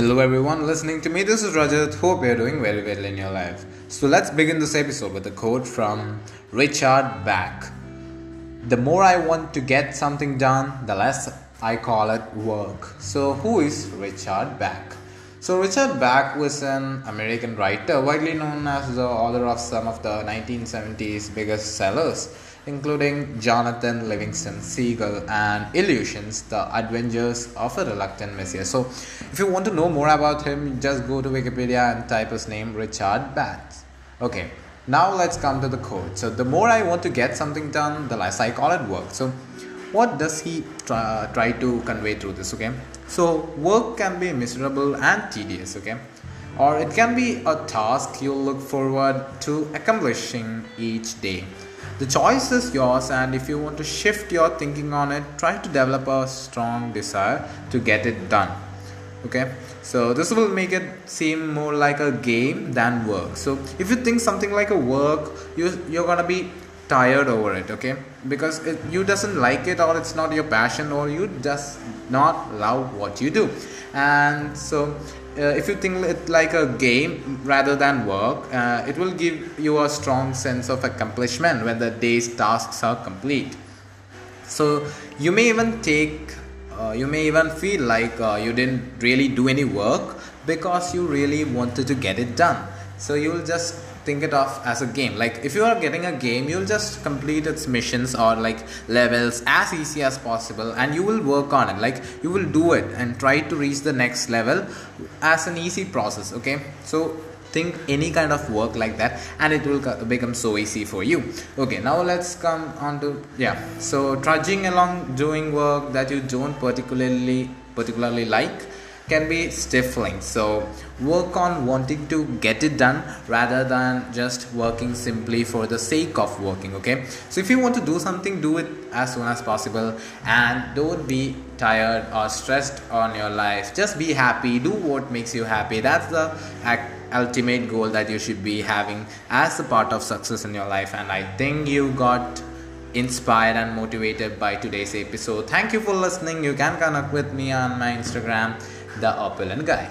Hello, everyone listening to me. This is Rajat. Hope you're doing very well in your life. So, let's begin this episode with a quote from Richard Bach The more I want to get something done, the less I call it work. So, who is Richard Bach? So, Richard Bach was an American writer widely known as the author of some of the 1970s biggest sellers including Jonathan Livingston Seagull and Illusions, The Adventures of a Reluctant Messiah. So, if you want to know more about him, just go to Wikipedia and type his name, Richard Bach. Okay, now let's come to the code. So, the more I want to get something done, the less I call it work. So, what does he try, try to convey through this? Okay, so work can be miserable and tedious. Okay or it can be a task you look forward to accomplishing each day. The choice is yours, and if you want to shift your thinking on it, try to develop a strong desire to get it done. Okay, so this will make it seem more like a game than work. So if you think something like a work, you you're gonna be tired over it okay? Because it, you doesn't like it or it's not your passion or you just not love what you do. And so uh, if you think it like a game rather than work uh, it will give you a strong sense of accomplishment when the day's tasks are complete. So you may even take uh, you may even feel like uh, you didn't really do any work because you really wanted to get it done. So you will just think it of as a game. Like if you are getting a game you'll just complete its missions or like levels as easy as possible and you will work on it. Like you will do it and try to reach the next level as an easy process okay? So think any kind of work like that and it will become so easy for you. Okay now let's come on to yeah. So trudging along doing work that you don't particularly particularly like can be stifling. So, work on wanting to get it done rather than just working simply for the sake of working. Okay, so if you want to do something, do it as soon as possible and don't be tired or stressed on your life. Just be happy, do what makes you happy. That's the ultimate goal that you should be having as a part of success in your life. And I think you got inspired and motivated by today's episode. Thank you for listening. You can connect with me on my Instagram the opulent guy.